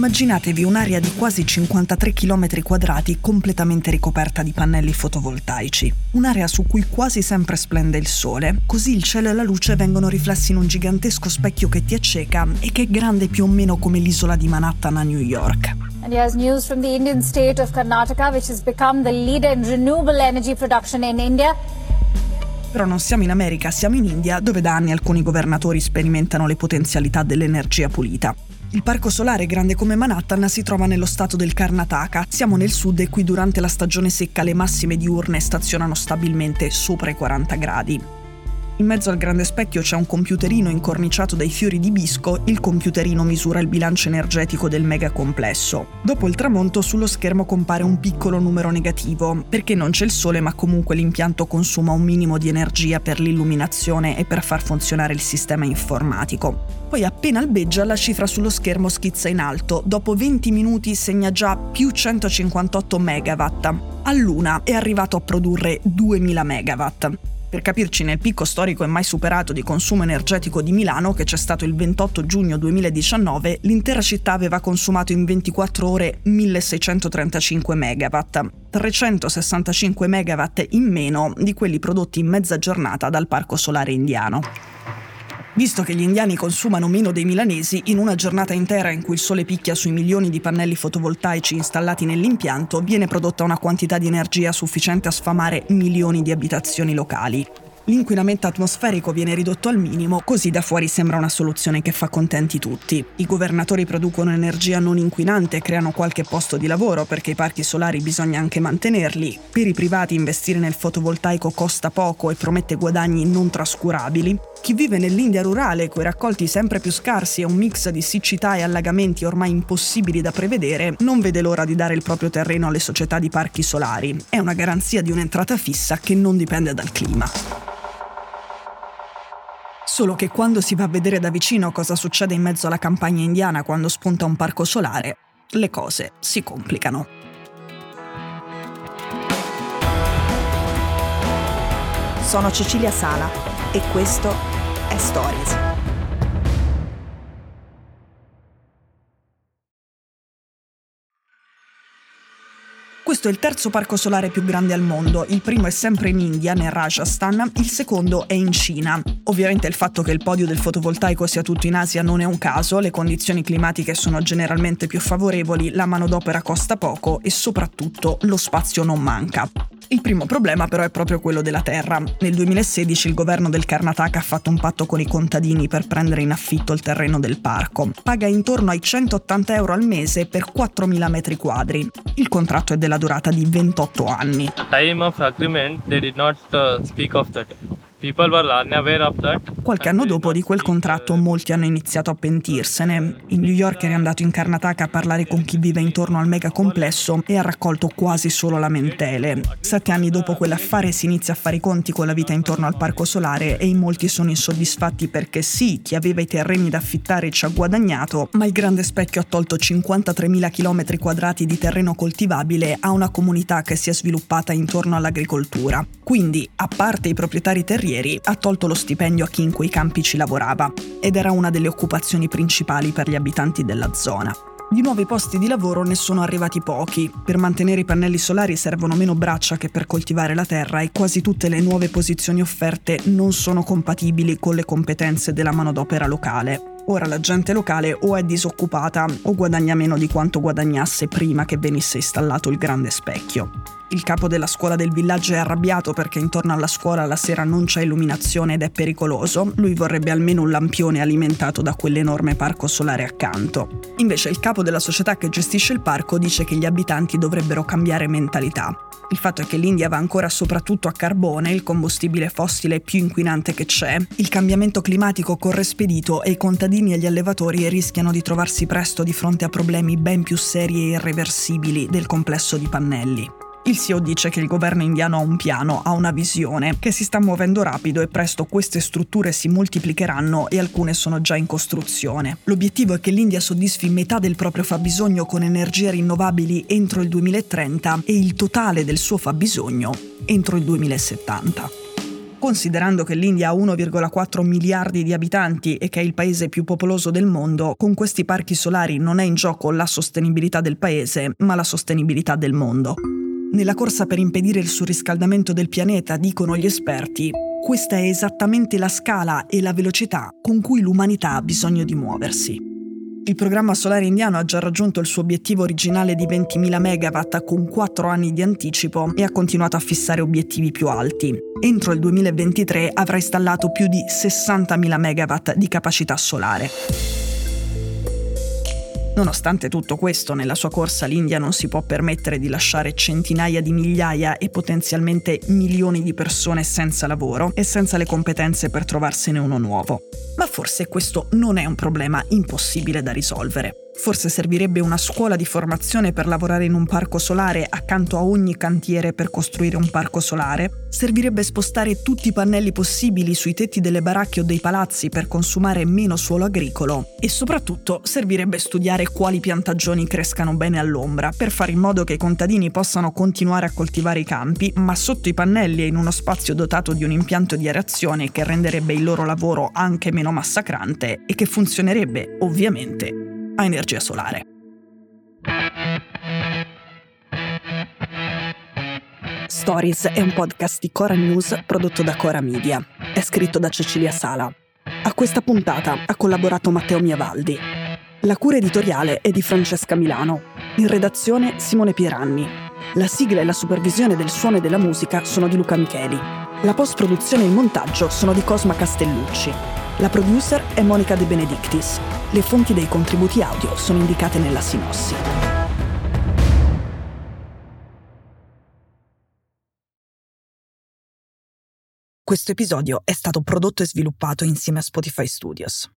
Immaginatevi un'area di quasi 53 km quadrati completamente ricoperta di pannelli fotovoltaici, un'area su cui quasi sempre splende il sole, così il cielo e la luce vengono riflessi in un gigantesco specchio che ti acceca e che è grande più o meno come l'isola di Manhattan a New York. And here's news from the Indian state of Karnataka, which has become the leader in renewable energy production in India. Però non siamo in America, siamo in India, dove da anni alcuni governatori sperimentano le potenzialità dell'energia pulita. Il parco solare grande come Manhattan si trova nello stato del Karnataka. Siamo nel sud e qui durante la stagione secca le massime diurne stazionano stabilmente sopra i 40 gradi. In mezzo al grande specchio c'è un computerino incorniciato dai fiori di bisco, il computerino misura il bilancio energetico del megacomplesso. Dopo il tramonto sullo schermo compare un piccolo numero negativo, perché non c'è il sole ma comunque l'impianto consuma un minimo di energia per l'illuminazione e per far funzionare il sistema informatico. Poi appena albeggia la cifra sullo schermo schizza in alto, dopo 20 minuti segna già più 158 megawatt. A luna è arrivato a produrre 2000 megawatt. Per capirci, nel picco storico e mai superato di consumo energetico di Milano, che c'è stato il 28 giugno 2019, l'intera città aveva consumato in 24 ore 1635 megawatt, 365 megawatt in meno di quelli prodotti in mezza giornata dal parco solare indiano. Visto che gli indiani consumano meno dei milanesi, in una giornata intera in cui il sole picchia sui milioni di pannelli fotovoltaici installati nell'impianto, viene prodotta una quantità di energia sufficiente a sfamare milioni di abitazioni locali. L'inquinamento atmosferico viene ridotto al minimo, così da fuori sembra una soluzione che fa contenti tutti. I governatori producono energia non inquinante e creano qualche posto di lavoro perché i parchi solari bisogna anche mantenerli. Per i privati investire nel fotovoltaico costa poco e promette guadagni non trascurabili. Chi vive nell'India rurale, coi raccolti sempre più scarsi e un mix di siccità e allagamenti ormai impossibili da prevedere, non vede l'ora di dare il proprio terreno alle società di parchi solari. È una garanzia di un'entrata fissa che non dipende dal clima. Solo che quando si va a vedere da vicino cosa succede in mezzo alla campagna indiana quando spunta un parco solare, le cose si complicano. Sono Cecilia Sala e questo è Stories. Questo è il terzo parco solare più grande al mondo. Il primo è sempre in India, nel Rajasthan, il secondo è in Cina. Ovviamente il fatto che il podio del fotovoltaico sia tutto in Asia non è un caso, le condizioni climatiche sono generalmente più favorevoli, la manodopera costa poco e soprattutto lo spazio non manca. Il primo problema però è proprio quello della terra. Nel 2016 il governo del Karnataka ha fatto un patto con i contadini per prendere in affitto il terreno del parco. Paga intorno ai 180 euro al mese per 4.000 metri quadri. Il contratto è della durata di 28 anni. Time of agreement, they did not uh, speak of that. Qualche anno dopo di quel contratto molti hanno iniziato a pentirsene. Il New Yorker è andato in Karnataka a parlare con chi vive intorno al megacomplesso e ha raccolto quasi solo lamentele. Sette anni dopo quell'affare si inizia a fare i conti con la vita intorno al parco solare e in molti sono insoddisfatti perché sì, chi aveva i terreni da affittare ci ha guadagnato, ma il grande specchio ha tolto 53.000 km quadrati di terreno coltivabile a una comunità che si è sviluppata intorno all'agricoltura. Quindi, a parte i proprietari terrieri, ieri ha tolto lo stipendio a chi in quei campi ci lavorava ed era una delle occupazioni principali per gli abitanti della zona. Di nuovi posti di lavoro ne sono arrivati pochi. Per mantenere i pannelli solari servono meno braccia che per coltivare la terra e quasi tutte le nuove posizioni offerte non sono compatibili con le competenze della manodopera locale. Ora la gente locale o è disoccupata o guadagna meno di quanto guadagnasse prima che venisse installato il grande specchio. Il capo della scuola del villaggio è arrabbiato perché intorno alla scuola la sera non c'è illuminazione ed è pericoloso. Lui vorrebbe almeno un lampione alimentato da quell'enorme parco solare accanto. Invece il capo della società che gestisce il parco dice che gli abitanti dovrebbero cambiare mentalità. Il fatto è che l'India va ancora soprattutto a carbone, il combustibile fossile più inquinante che c'è. Il cambiamento climatico corre spedito e i contadini e gli allevatori rischiano di trovarsi presto di fronte a problemi ben più seri e irreversibili del complesso di pannelli. Il CEO dice che il governo indiano ha un piano, ha una visione, che si sta muovendo rapido e presto queste strutture si moltiplicheranno e alcune sono già in costruzione. L'obiettivo è che l'India soddisfi metà del proprio fabbisogno con energie rinnovabili entro il 2030 e il totale del suo fabbisogno entro il 2070. Considerando che l'India ha 1,4 miliardi di abitanti e che è il paese più popoloso del mondo, con questi parchi solari non è in gioco la sostenibilità del paese, ma la sostenibilità del mondo. Nella corsa per impedire il surriscaldamento del pianeta, dicono gli esperti, questa è esattamente la scala e la velocità con cui l'umanità ha bisogno di muoversi. Il programma solare indiano ha già raggiunto il suo obiettivo originale di 20.000 MW con 4 anni di anticipo e ha continuato a fissare obiettivi più alti. Entro il 2023 avrà installato più di 60.000 MW di capacità solare. Nonostante tutto questo, nella sua corsa l'India non si può permettere di lasciare centinaia di migliaia e potenzialmente milioni di persone senza lavoro e senza le competenze per trovarsene uno nuovo. Ma forse questo non è un problema impossibile da risolvere. Forse servirebbe una scuola di formazione per lavorare in un parco solare accanto a ogni cantiere per costruire un parco solare? Servirebbe spostare tutti i pannelli possibili sui tetti delle baracche o dei palazzi per consumare meno suolo agricolo? E soprattutto servirebbe studiare quali piantagioni crescano bene all'ombra per fare in modo che i contadini possano continuare a coltivare i campi, ma sotto i pannelli e in uno spazio dotato di un impianto di aerazione che renderebbe il loro lavoro anche meno massacrante e che funzionerebbe, ovviamente, a energia solare. Stories è un podcast di Cora News prodotto da Cora Media. È scritto da Cecilia Sala. A questa puntata ha collaborato Matteo Miavaldi. La cura editoriale è di Francesca Milano. In redazione Simone Pieranni. La sigla e la supervisione del suono e della musica sono di Luca Micheli. La post-produzione e il montaggio sono di Cosma Castellucci. La producer è Monica De Benedictis. Le fonti dei contributi audio sono indicate nella sinossi. Questo episodio è stato prodotto e sviluppato insieme a Spotify Studios.